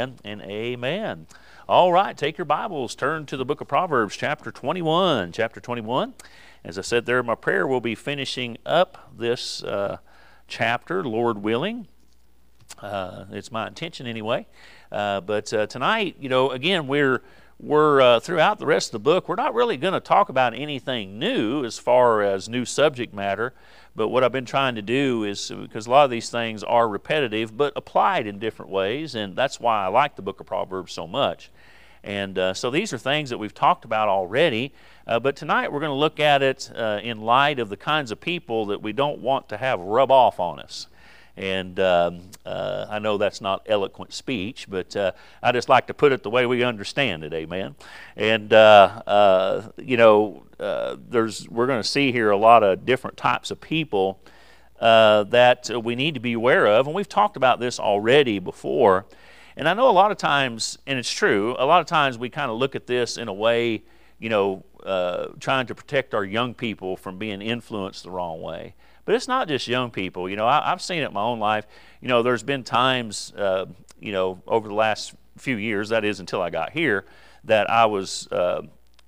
and amen. All right, take your Bibles, turn to the book of Proverbs, chapter 21. Chapter 21. As I said there my prayer, we'll be finishing up this uh, chapter, Lord willing. Uh, it's my intention anyway. Uh, but uh, tonight, you know, again, we're we're uh, throughout the rest of the book. We're not really going to talk about anything new as far as new subject matter. But what I've been trying to do is because a lot of these things are repetitive, but applied in different ways, and that's why I like the book of Proverbs so much. And uh, so these are things that we've talked about already, uh, but tonight we're going to look at it uh, in light of the kinds of people that we don't want to have rub off on us. And um, uh, I know that's not eloquent speech, but uh, I just like to put it the way we understand it. Amen. And uh, uh you know, uh, there's we're going to see here a lot of different types of people uh, that we need to be aware of, and we've talked about this already before. And I know a lot of times, and it's true, a lot of times we kind of look at this in a way, you know, trying to protect our young people from being influenced the wrong way. But it's not just young people. You know, I, have seen it in my own life. You know, there's been times, uh, you know, over the last few years, that is until I got here, that I was. Uh,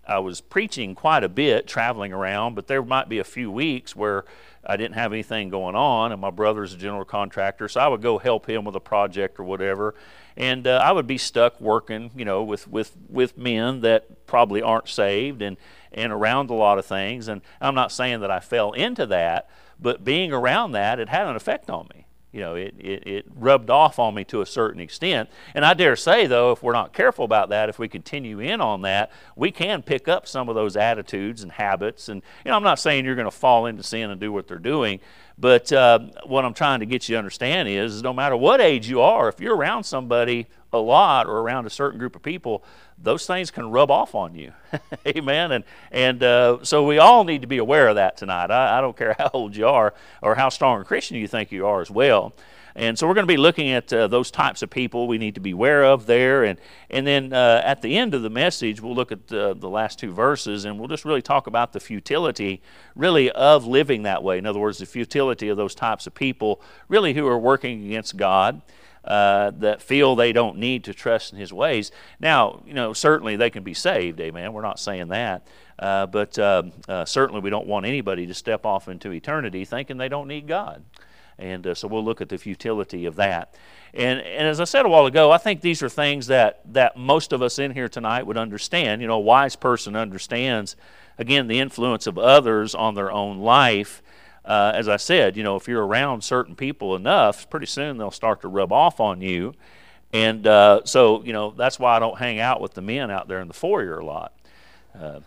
I was preaching quite a bit, traveling around, but there might be a few weeks where I didn't have anything going on, and my brother's a general contractor, so I would go help him with a project or whatever, and uh, I would be stuck working, you know, with with with men that probably aren't saved and and around a lot of things. And I'm not saying that I fell into that, but being around that, it had an effect on me. You know, it, it, it, rubbed off on me to a certain extent. And I dare say, though, if we're not careful about that, if we continue in on that, we can pick up some of those attitudes and habits. And, you know, I'm not saying you're going to fall into sin and do what they're doing, but uh, what I'm trying to get you to understand is, is no matter what age you are, if you're around somebody a lot or around a certain group of people, those things can rub off on you. Amen. And, and uh, so we all need to be aware of that tonight. I, I, don't care how old you are or how strong a Christian you think you are as well. And so we're going to be looking at uh, those types of people we need to be aware of there. And, and then uh, at the end of the message, we'll look at the, the last two verses and we'll just really talk about the futility, really, of living that way. In other words, the futility of those types of people, really, who are working against God uh, that feel they don't need to trust in His ways. Now, you know, certainly they can be saved, amen. We're not saying that. Uh, but uh, uh certainly we don't want anybody to step off into eternity thinking they don't need God. And uh, so we'll look at the futility of that. And, and as I said a while ago, I think these are things that, that most of us in here tonight would understand. You know, a wise person understands, again, the influence of others on their own life uh, as I said, you know, if you're around certain people enough, pretty soon they'll start to rub off on you. And uh, so, you know, that's why I don't hang out with the men out there in the foyer a lot. Uh,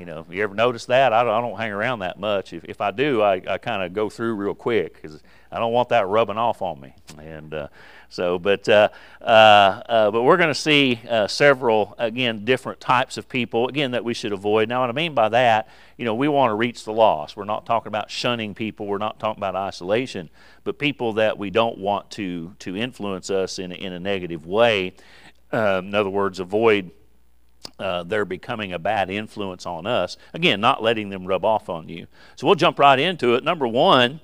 you know, you ever notice that? I don't, I don't hang around that much. If, if I do, I, I kind of go through real quick because I don't want that rubbing off on me. And uh, so, but uh, uh, uh but we're going to see uh, several again different types of people again that we should avoid. Now, what I mean by that, you know, we want to reach the lost. We're not talking about shunning people. We're not talking about isolation, but people that we don't want to to influence us in in a negative way. Um, in other words, avoid uh, they're becoming a bad influence on us. Again, not letting them rub off on you. So we'll jump right into it. Number one,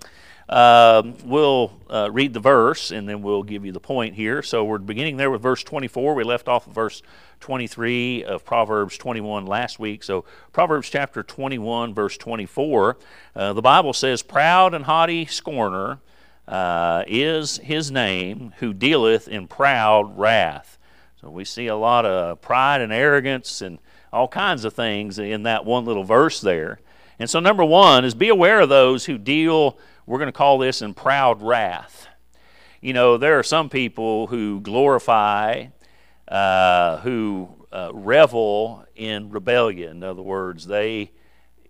um, we'll uh, read the verse and then we'll give you the point here. So we're beginning there with verse 24. We left off with verse 23 of Proverbs 21 last week. So Proverbs chapter 21, verse 24, uh, the Bible says, Proud and haughty scorner uh, is his name who dealeth in proud wrath. We see a lot of pride and arrogance and all kinds of things in that one little verse there. And so, number one is be aware of those who deal, we're going to call this in proud wrath. You know, there are some people who glorify, uh, who uh, revel in rebellion. In other words, they,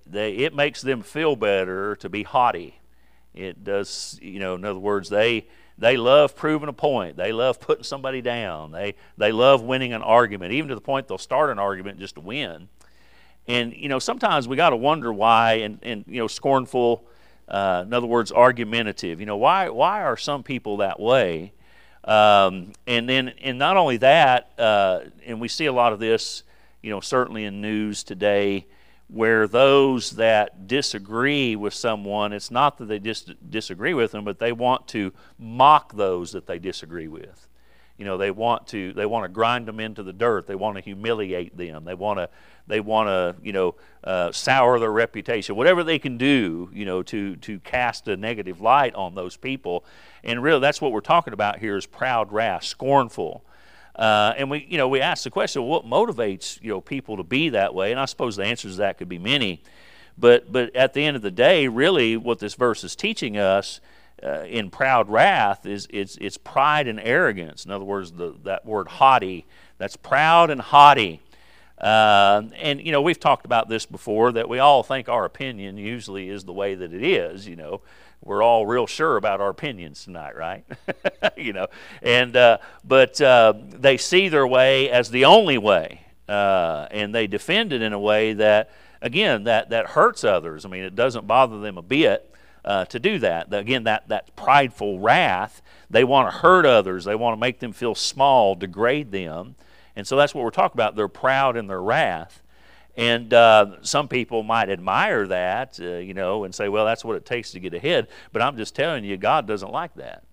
they, it makes them feel better to be haughty. It does, you know, in other words, they, they love proving a point. They love putting somebody down. They, they love winning an argument, even to the point they'll start an argument just to win. And, you know, sometimes we got to wonder why, and, and, you know, scornful, uh, in other words, argumentative. You know, why, why are some people that way? Um, and then, and not only that, uh, and we see a lot of this, you know, certainly in news today, where those that disagree with someone, it's not that they just disagree with them, but they want to mock those that they disagree with. You know, they want to they want to grind them into the dirt. They want to humiliate them. They want to they want to you know uh, sour their reputation. Whatever they can do, you know, to to cast a negative light on those people. And really, that's what we're talking about here: is proud wrath, scornful. Uh, and we, you know, we ask the question, what motivates you know people to be that way? And I suppose the answers to that could be many. But but at the end of the day, really, what this verse is teaching us uh, in proud wrath is it's it's pride and arrogance. In other words, the, that word haughty. That's proud and haughty. Uh, and you know we've talked about this before that we all think our opinion usually is the way that it is. You know, we're all real sure about our opinions tonight, right? you know, and uh, but uh, they see their way as the only way, uh, and they defend it in a way that again, that, that hurts others. I mean, it doesn't bother them a bit uh, to do that. Again, that, that prideful wrath, they want to hurt others, they want to make them feel small, degrade them. And so that's what we're talking about. They're proud in their wrath. And uh, some people might admire that, uh, you know, and say, well, that's what it takes to get ahead. But I'm just telling you, God doesn't like that.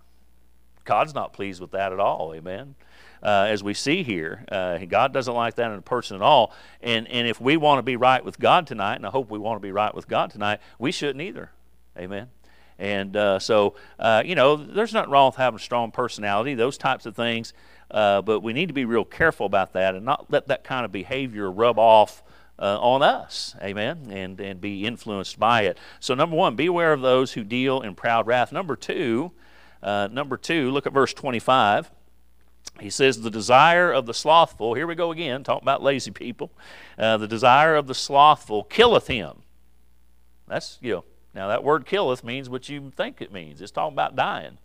God's not pleased with that at all. Amen uh, as we see here. Uh, God doesn't like that in a person at all. And, and if we want to be right with God tonight, and I hope we want to be right with God tonight, we shouldn't either. Amen. And uh, so, uh, you know, there's nothing wrong with having a strong personality, those types of things. But we need to be real careful about that and not let that kind of behavior rub off uh, on us, amen, and, and be influenced by it. So, number one, beware of those who deal in proud wrath. Number two, uh, number two, look at verse 25. He says, The desire of the slothful, here we go again, talking about lazy people. Uh, the desire of the slothful killeth him. That's, you know, now that word killeth means what you think it means. It's talking about dying.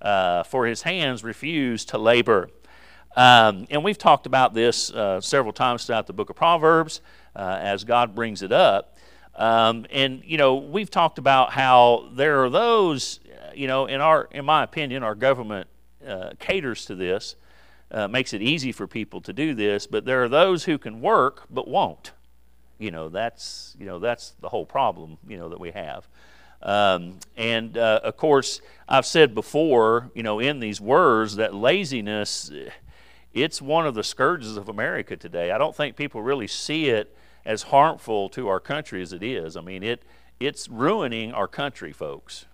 Uh, for his hands refuse to labor. Um, and we've talked about this uh, several times throughout the book of Proverbs uh, as God brings it up. Um, and, you know, we've talked about how there are those, you know, in, our, in my opinion, our government uh, caters to this uh, makes it easy for people to do this, but there are those who can work but won't. You know, that's, you know, that's the whole problem, you know, that we have. Um, and uh, of course, I've said before, you know, in these words that laziness, it's one of the scourges of America today. I don't think people really see it as harmful to our country as it is. I mean, it, it's ruining our country, folks.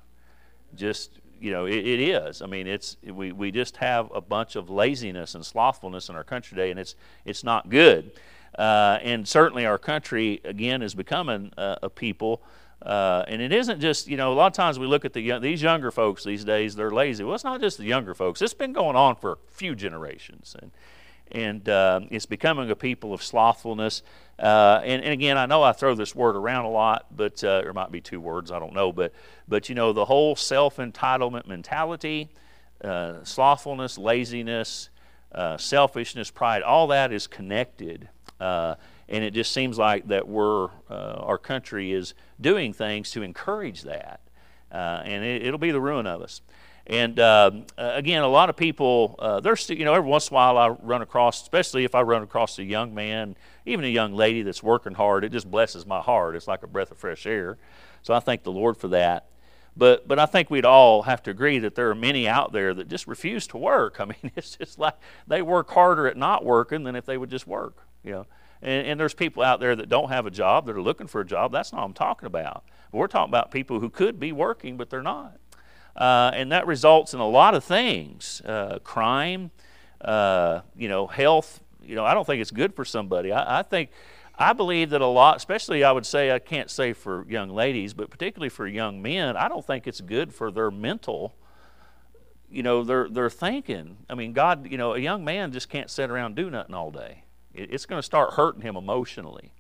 Just you know, it, it is. I mean, it's we, we just have a bunch of laziness and slothfulness in our country today, and it's it's not good. Uh, and certainly, our country again is becoming uh, a people. Uh, and it isn't just, you know, a lot of times we look at the young, these younger folks these days, they're lazy. Well, it's not just the younger folks. It's been going on for a few generations. And, and uh, it's becoming a people of slothfulness. Uh, and, and, again, I know I throw this word around a lot, but uh, there might be two words, I don't know. But, but you know, the whole self entitlement mentality, uh, slothfulness, laziness, uh, selfishness, pride, all that is connected. Uh, and it just seems like that we're, our country is doing things to encourage that. and it, it'll be the ruin of us. And um, uh, again, a lot of people, uh, there's, you know, every once in a while I run across, especially if I run across a young man, even a young lady that's working hard, it just blesses my heart. It's like a breath of fresh air. So I thank the Lord for that. But, but I think we'd all have to agree that there are many out there that just refuse to work. I mean, it's just like they work harder at not working than if they would just work, you know. And, and there's people out there that don't have a job, that are looking for a job. That's not what I'm talking about. But we're talking about people who could be working, but they're not. Uh, and that results in a lot of things uh, crime, uh, you know, health. You know, I don't think it's good for somebody. I, I, think, I believe that a lot, especially I would say, I can't say for young ladies, but particularly for young men, I don't think it's good for their mental. You know, they're, they're thinking. I mean, God, you know, a young man just can't sit around do nothing all day. It, it's going to start hurting him emotionally.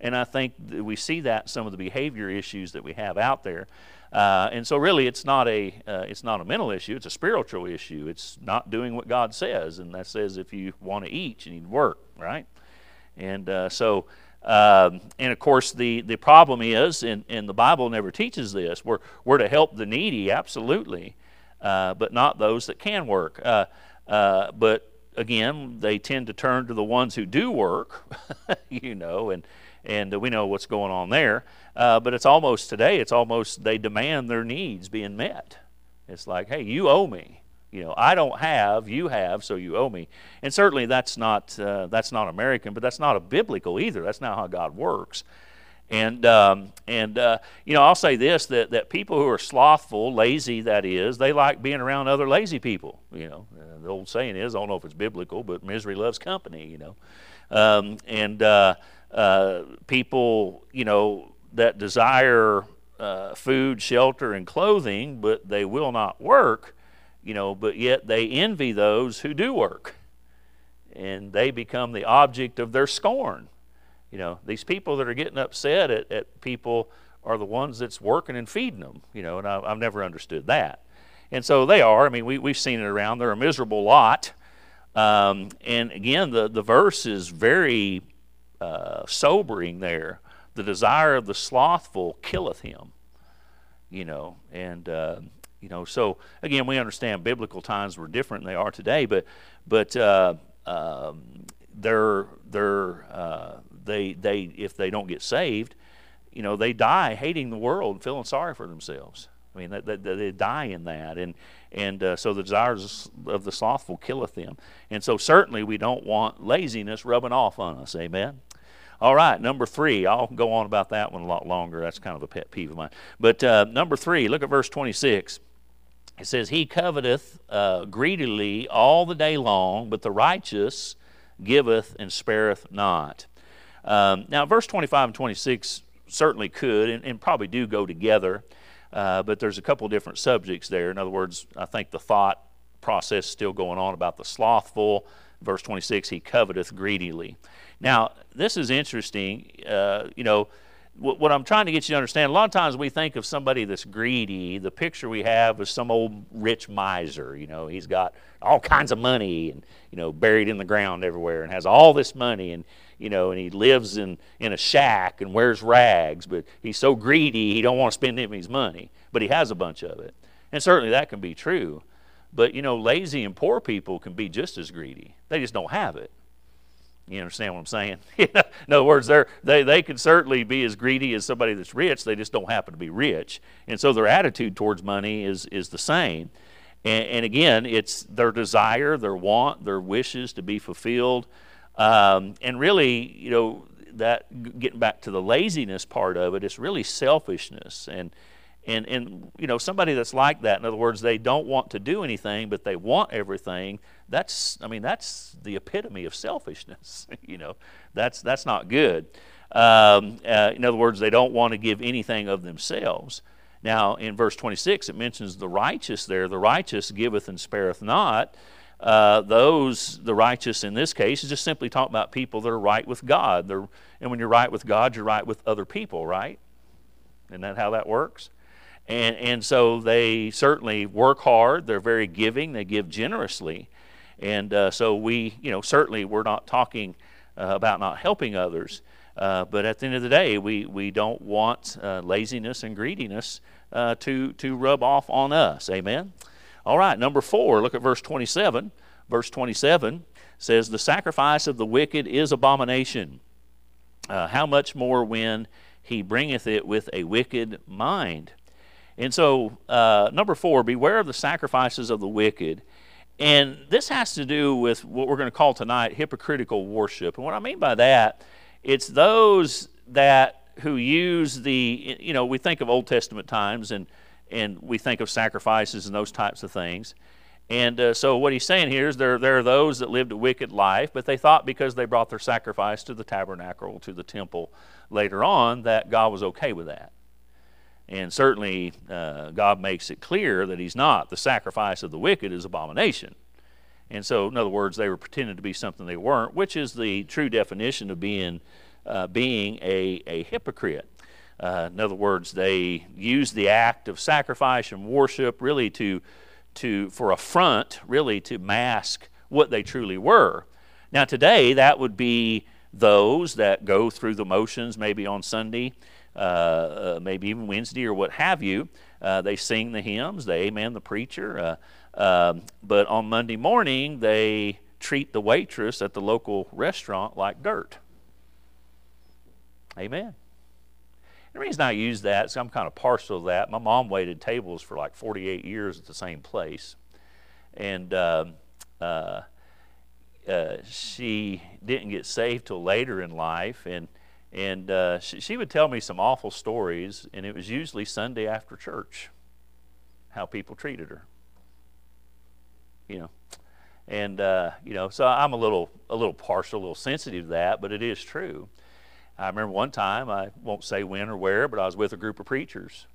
And I think we see that some of the behavior issues that we have out there. Uh, and so, really, it's not a uh, it's not a mental issue. It's a spiritual issue. It's not doing what God says, and that says if you want to eat, you need to work, right? And uh, so, um, and of course, the the problem is, and, and the Bible never teaches this. We're we're to help the needy, absolutely, uh, but not those that can work. Uh, uh, but again, they tend to turn to the ones who do work, you know, and and we know what's going on there. Uh, but it's almost today, it's almost they demand their needs being met. It's like, hey, you owe me. You know, I don't have, you have, so you owe me. And certainly that's not uh, that's not American, but that's not a biblical either. That's not how God works. And um, and uh, you know, I'll say this: that that people who are slothful, lazy, that is, they like being around other lazy people. You know, uh, the old saying is, I don't know if it's biblical, but misery loves company. You know, um, and uh, people, you know, that desire uh, food, shelter, and clothing, but they will not work you know, but yet they envy those who do work. And they become the object of their scorn. You know, these people that are getting upset at, at people are the ones that's working and feeding them, you know, and I, have never understood that. And so they are. I mean, we, we've seen it around. They're a miserable lot. Um, and again, the, the verse is very uh, sobering there. The desire of the slothful killeth him, you know, and. Uh, you know, so again, we understand biblical times were different than they are today, but but uh, um, they're they're uh, they they if they don't get saved, you know, they die hating the world, feeling sorry for themselves. I mean, they, they, they die in that, and and uh, so the desires of the slothful killeth them, and so certainly we don't want laziness rubbing off on us. Amen. All right, number three. I'll go on about that one a lot longer. That's kind of a pet peeve of mine. But uh, number three, look at verse 26. It says, He coveteth uh, greedily all the day long, but the righteous giveth and spareth not. Um, now, verse 25 and 26 certainly could and, and probably do go together, uh, but there's a couple different subjects there. In other words, I think the thought process is still going on about the slothful. Verse 26, he coveteth greedily. Now, this is interesting. Uh, you know, what I'm trying to get you to understand, a lot of times we think of somebody that's greedy. The picture we have is some old rich miser. You know, he's got all kinds of money and you know buried in the ground everywhere, and has all this money, and you know, and he lives in in a shack and wears rags. But he's so greedy, he don't want to spend any of his money, but he has a bunch of it, and certainly that can be true. But you know, lazy and poor people can be just as greedy. They just don't have it. You understand what I'm saying? in other words, they they can certainly be as greedy as somebody that's rich. They just don't happen to be rich, and so their attitude towards money is is the same. And, and again, it's their desire, their want, their wishes to be fulfilled, um, and really, you know, that getting back to the laziness part of it, it's really selfishness and and, and you know somebody that's like that in other words they don't want to do anything but they want everything that's i mean that's the epitome of selfishness you know. That's that's not good. Um, uh, in other words they don't want to give anything of themselves. Now in verse 26 it mentions the righteous there. The righteous giveth and spareth not. Uh, those the righteous in this case is just simply talking about people that are right with god. They're, and when you're right with god you're right with other people right? Isn't that how that works and, and so they certainly work hard. They're very giving. They give generously. And uh, so we, you know, certainly we're not talking uh, about not helping others. Uh, but at the end of the day, we, we don't want uh, laziness and greediness uh, to, to rub off on us. Amen? All right, number four, look at verse 27. Verse 27 says, The sacrifice of the wicked is abomination. Uh, how much more when he bringeth it with a wicked mind? And so, uh, number four, beware of the sacrifices of the wicked. And this has to do with what we're going to call tonight hypocritical worship. And what I mean by that, it's those that who use the, you know, we think of Old Testament times and, and we think of sacrifices and those types of things. And uh, so what he's saying here is there, there are those that lived a wicked life, but they thought because they brought their sacrifice to the tabernacle, to the temple later on, that God was okay with that. And certainly, uh, God makes it clear that He's not. The sacrifice of the wicked is abomination. And so, in other words, they were pretending to be something they weren't, which is the true definition of being, uh, being a, a hypocrite. Uh, in other words, they used the act of sacrifice and worship really to, to, for a front, really to mask what they truly were. Now, today, that would be those that go through the motions maybe on Sunday maybe even Wednesday or what have you. Uh, they sing the hymns, they amen the preacher. Um, but on Monday morning, they treat the waitress at the local restaurant like dirt. Amen. The reason I use that is I'm kind of partial to that. My mom waited tables for like 48 years at the same place. and um, uh, uh, she didn't get saved till later in life, and and uh, she, she would tell me some awful stories, and it was usually Sunday after church how people treated her. You know, and uh, you know, so I'm a little a little partial, a little sensitive to that, but it is true. I remember one time, I won't say when or where, but I was with a group of preachers,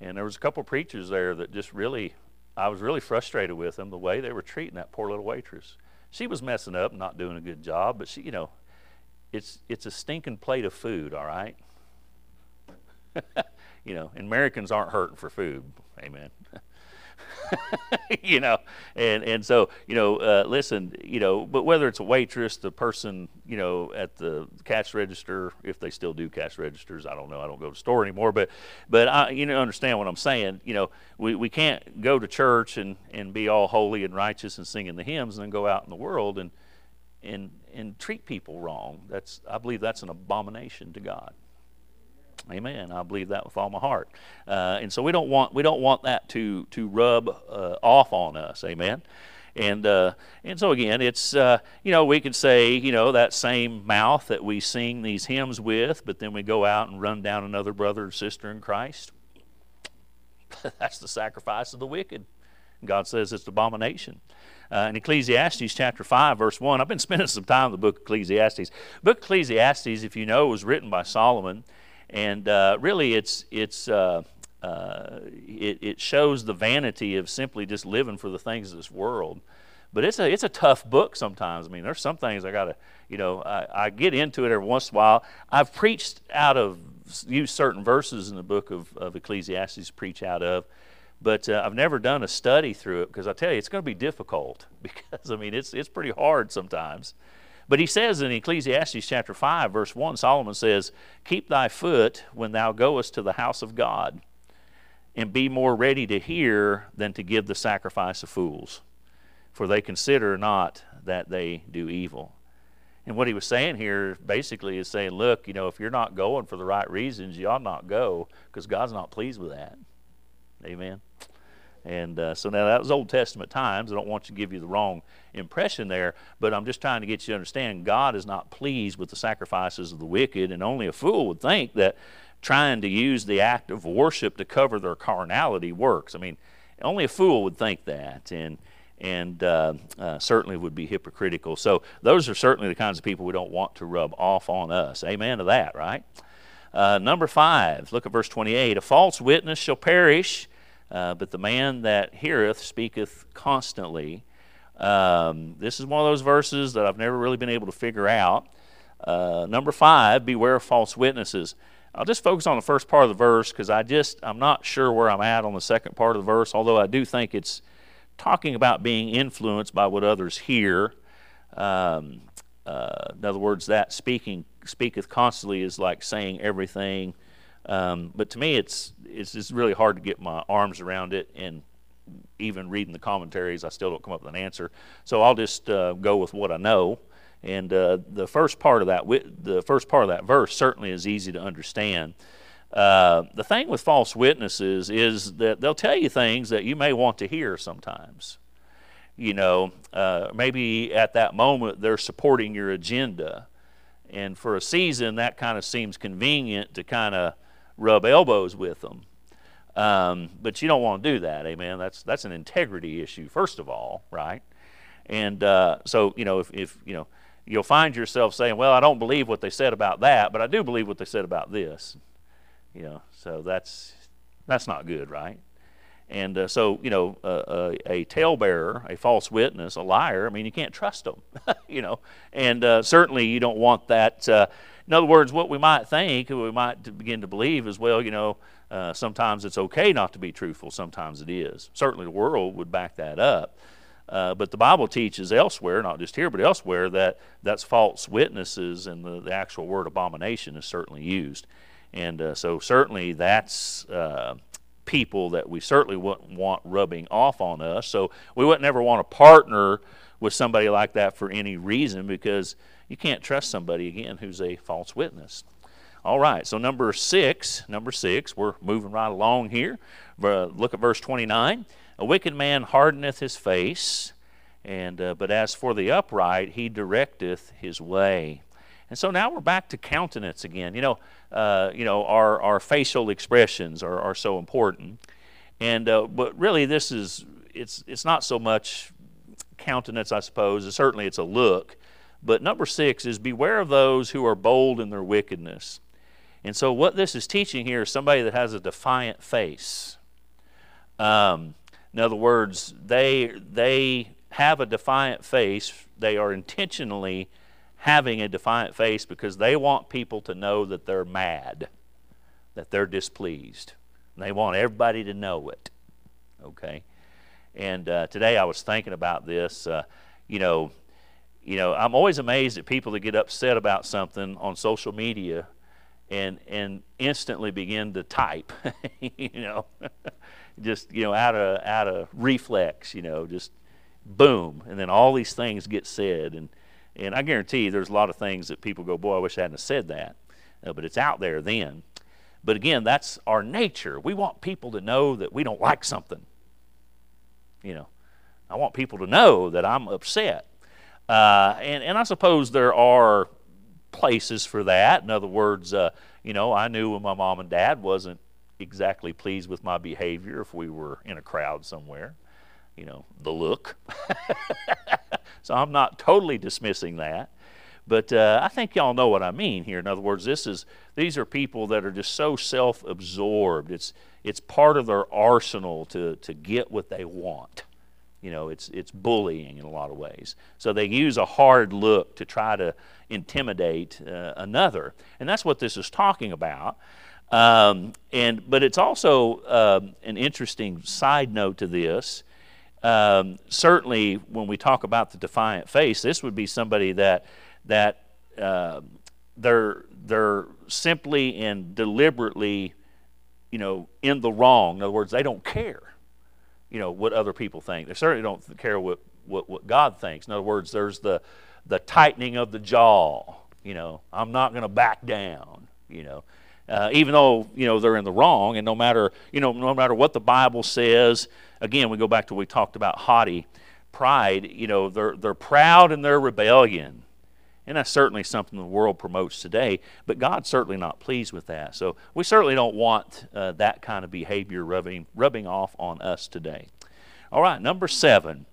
and there was a couple of preachers there that just really, I was really frustrated with them the way they were treating that poor little waitress. She was messing up, not doing a good job, but she, you know, it's it's a stinking plate of food, all right. you know, Americans aren't hurting for food, amen. you know, and and so you know, uh, listen, you know, but whether it's a waitress, the person, you know, at the cash register, if they still do cash registers, I don't know. I don't go to the store anymore, but but I, you know, understand what I'm saying. You know, we, we can't go to church and and be all holy and righteous and singing the hymns, and then go out in the world and and and treat people wrong. That's I believe that's an abomination to God. Amen. I believe that with all my heart. Uh, and so we don't want we don't want that to to rub uh, off on us. Amen. And uh, and so again, it's uh, you know we could say you know that same mouth that we sing these hymns with, but then we go out and run down another brother or sister in Christ. That's the sacrifice of the wicked. God says it's abomination. Uh, in Ecclesiastes chapter 5, verse 1, I've been spending some time in the book of Ecclesiastes. Book Ecclesiastes, if you know, was written by Solomon and uh, really it's it's uh, uh, it, it shows the vanity of simply just living for the things of this world. But it's a it's a tough book sometimes. I mean, there's some things I gotta you know I, I get into it every once in a while. I've preached out of used certain verses in the book of, of Ecclesiastes preach out of, but uh, I've never done a study through it because I tell you it's going to be difficult because I mean it's it's pretty hard sometimes. But he says in Ecclesiastes chapter 5, verse 1, Solomon says, Keep thy foot when thou goest to the house of God, and be more ready to hear than to give the sacrifice of fools, for they consider not that they do evil. And what he was saying here basically is saying, look, you know, if you're not going for the right reasons, you ought not go because God's not pleased with that. Amen. And uh, so now that was Old Testament times. I don't want to give you the wrong impression there, but I'm just trying to get you to understand God is not pleased with the sacrifices of the wicked, and only a fool would think that trying to use the act of worship to cover their carnality works. I mean, only a fool would think that, and and uh, uh, certainly would be hypocritical. So those are certainly the kinds of people we don't want to rub off on us. Amen to that, right? Uh, number five, look at verse 28. A false witness shall perish uh, but the man that heareth speaketh constantly. Um, this is one of those verses that I've never really been able to figure out. Uh, number five, beware of false witnesses. I'll just focus on the first part of the verse because I just I'm not sure where I'm at on the second part of the verse. Although I do think it's talking about being influenced by what others hear. Um, uh, in other words, that speaking speaketh constantly is like saying everything um, but to me, it's it's just really hard to get my arms around it, and even reading the commentaries, I still don't come up with an answer. So I'll just uh, go with what I know. And uh, the first part of that, the first part of that verse certainly is easy to understand. Uh, the thing with false witnesses is that they'll tell you things that you may want to hear sometimes. You know, uh, maybe at that moment they're supporting your agenda, and for a season that kind of seems convenient to kind of rub elbows with them. Um, but you don't want to do that, amen. That's that's an integrity issue, first of all, right? And uh, so you know, if, if you know, you'll find yourself saying, "Well, I don't believe what they said about that, but I do believe what they said about this." You know, so that's that's not good, right? And uh, so, you know, uh, a, a talebearer, a false witness, a liar, I mean, you can't trust them, you know. And uh, certainly you don't want that uh, in other words, what we might think, we might begin to believe is, well, you know, uh, sometimes it's okay not to be truthful, sometimes it is. Certainly the world would back that up. Uh, but the Bible teaches elsewhere, not just here, but elsewhere, that that's false witnesses, and the, the actual word abomination is certainly used. And uh, so, certainly, that's uh, people that we certainly wouldn't want rubbing off on us. So, we wouldn't ever want to partner with somebody like that for any reason because you can't trust somebody, again, who's a false witness. All right, so number six, number six, we're moving right along here. Look at verse 29. A wicked man hardeneth his face, and uh, but as for the upright, he directeth his way. And so now we're back to countenance again. You know, uh, you know, our, our facial expressions are, are so important. And uh, but really, this is it's it's not so much countenance, I suppose. Certainly, it's a look. But number six is beware of those who are bold in their wickedness. And so, what this is teaching here is somebody that has a defiant face. Um, in other words, they they have a defiant face. They are intentionally having a defiant face because they want people to know that they're mad, that they're displeased. And They want everybody to know it. Okay? And uh, today I was thinking about this. Uh, you know, you know, I'm always amazed at people that get upset about something on social media and and instantly begin to type. you know, just you know out of out of reflex. You know, just boom, and then all these things get said. And and I guarantee you, there's a lot of things that people go, boy, I wish I hadn't said that. Uh, but it's out there then. But again, that's our nature. We want people to know that we don't like something. You know, I want people to know that I'm upset. Uh, and, and I suppose there are places for that. In other words, uh, you know, I knew when my mom and dad wasn't exactly pleased with my behavior if we were in a crowd somewhere. You know, the look. so I'm not totally dismissing that. But uh, I think y'all know what I mean here. In other words, this is these are people that are just so self-absorbed. It's it's part of their arsenal to to get what they want. You know, it's it's bullying in a lot of ways. So they use a hard look to try to intimidate uh, another, and that's what this is talking about. Um, and but it's also um, an interesting side note to this. Um, certainly, when we talk about the defiant face, this would be somebody that that uh, they're they're simply and deliberately, you know, in the wrong. In other words, they don't care, you know, what other people think. They certainly don't care what what, what God thinks. In other words, there's the the tightening of the jaw. You know, I'm not going to back down. You know, uh, even though you know they're in the wrong, and no matter you know no matter what the Bible says. Again, we go back to what we talked about haughty pride. You know, they're they're proud in their rebellion. And that's certainly something the world promotes today, but God's certainly not pleased with that. So we certainly don't want uh, that kind of behavior rubbing, rubbing off on us today. All right, number seven.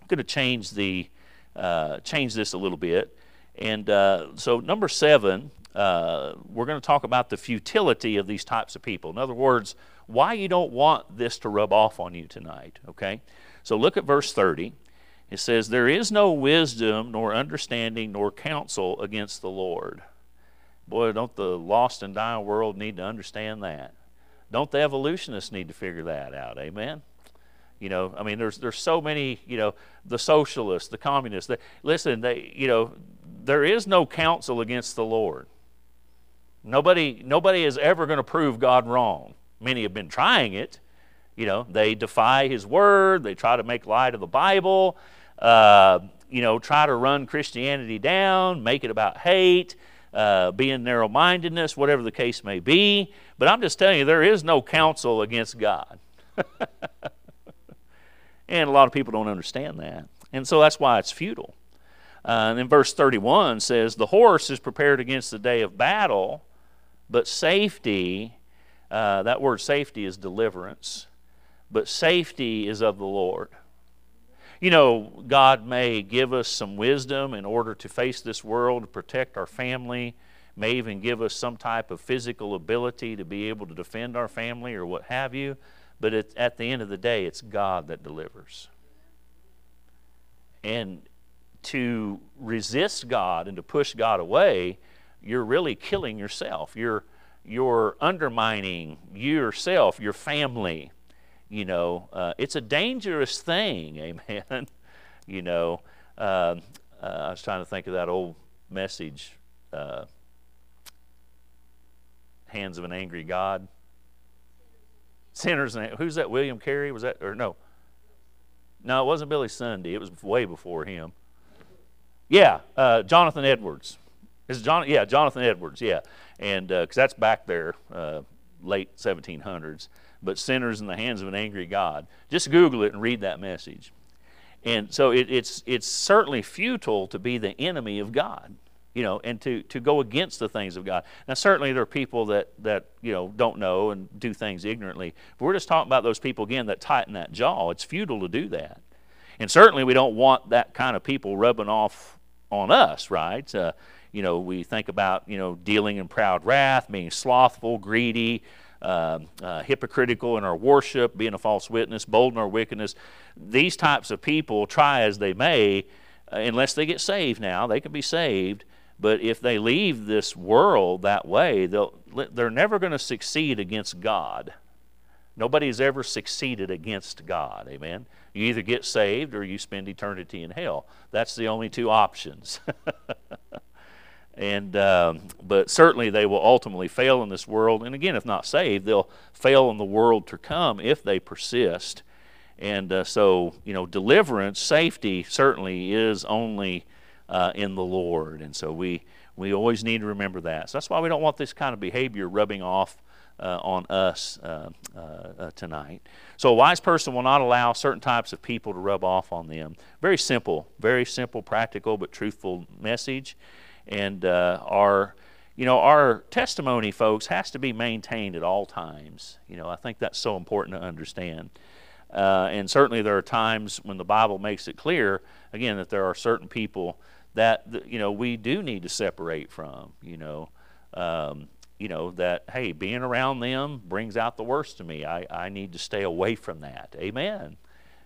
I'm going to change, the, uh, change this a little bit. And uh, so, number seven, uh, we're going to talk about the futility of these types of people. In other words, why you don't want this to rub off on you tonight, okay? So, look at verse 30. It says, There is no wisdom, nor understanding, nor counsel against the Lord. Boy, don't the lost and dying world need to understand that? Don't the evolutionists need to figure that out? Amen? You know, I mean, there's there's so many. You know, the socialists, the communists. They, listen, they you know, there is no counsel against the Lord. Nobody nobody is ever going to prove God wrong. Many have been trying it. You know, they defy His word. They try to make light of the Bible uh, you know, try to run Christianity down, make it about hate, uh, being narrow mindedness, whatever the case may be. But I'm just telling you, there is no counsel against God. and a lot of people don't understand that. And so that's why it's futile. Uh, and then verse 31 says, The horse is prepared against the day of battle, but safety, uh, that word safety is deliverance, but safety is of the Lord you know, God may give us some wisdom in order to face this world, protect our family, may even give us some type of physical ability to be able to defend our family or what have you. But it, at the end of the day, it's God that delivers. And to resist God and to push God away, you're really killing yourself. You're, you're undermining yourself, your family, you know, uh, it's a dangerous thing, amen. you know, uh, uh, I was trying to think of that old message, uh, Hands of an Angry God. Sinners, and who's that? William Carey? Was that, or no? No, it wasn't Billy Sunday. It was way before him. Yeah, uh, Jonathan Edwards. Is John? Yeah, Jonathan Edwards. Yeah, and because uh, that's back there, late 1700s. But sinners in the hands of an angry God. Just Google it and read that message. And so it, it's, it's certainly futile to be the enemy of God, you know, and to, to go against the things of God. Now, certainly there are people that, that, you know, don't know and do things ignorantly. But we're just talking about those people, again, that tighten that jaw. It's futile to do that. And certainly we don't want that kind of people rubbing off on us, right? Uh, you know, we think about, you know, dealing in proud wrath, being slothful, greedy, uh, uh, hypocritical in our worship, being a false witness, bold in our wickedness. These types of people, try as they may, uh, unless they get saved now, they can be saved. But if they leave this world that way, they're never going to succeed against God. Nobody's ever succeeded against God. Amen. You either get saved or you spend eternity in hell. That's the only two options. and um, but certainly they will ultimately fail in this world. And again, if not saved, they'll fail in the world to come if they persist. And uh, so, you know, deliverance, safety certainly is only uh, in the Lord. And so we we always need to remember that. So that's why we don't want this kind of behavior rubbing off uh, on us uh, uh, uh, tonight. So, a wise person will not allow certain types of people to rub off on them. Very simple, very simple, practical, but truthful message. And our you know, our testimony, folks, has to be maintained at all times. You know, I think that's so important to understand. Uh, and certainly there are times when the Bible makes it clear, again, that there are certain people that, you know, we do need to separate from, you know. Um, you know, that, hey, being around them brings out the worst of me. I, I need to stay away from that. Amen.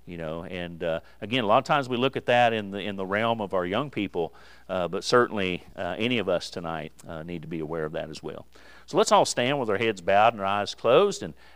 You know, and uh, again, a lot of times we look at that in the, in the realm of our young people, uh, but certainly uh, any of us tonight uh, need to be aware of that as well. So let's all stand with our heads bowed and our eyes closed, and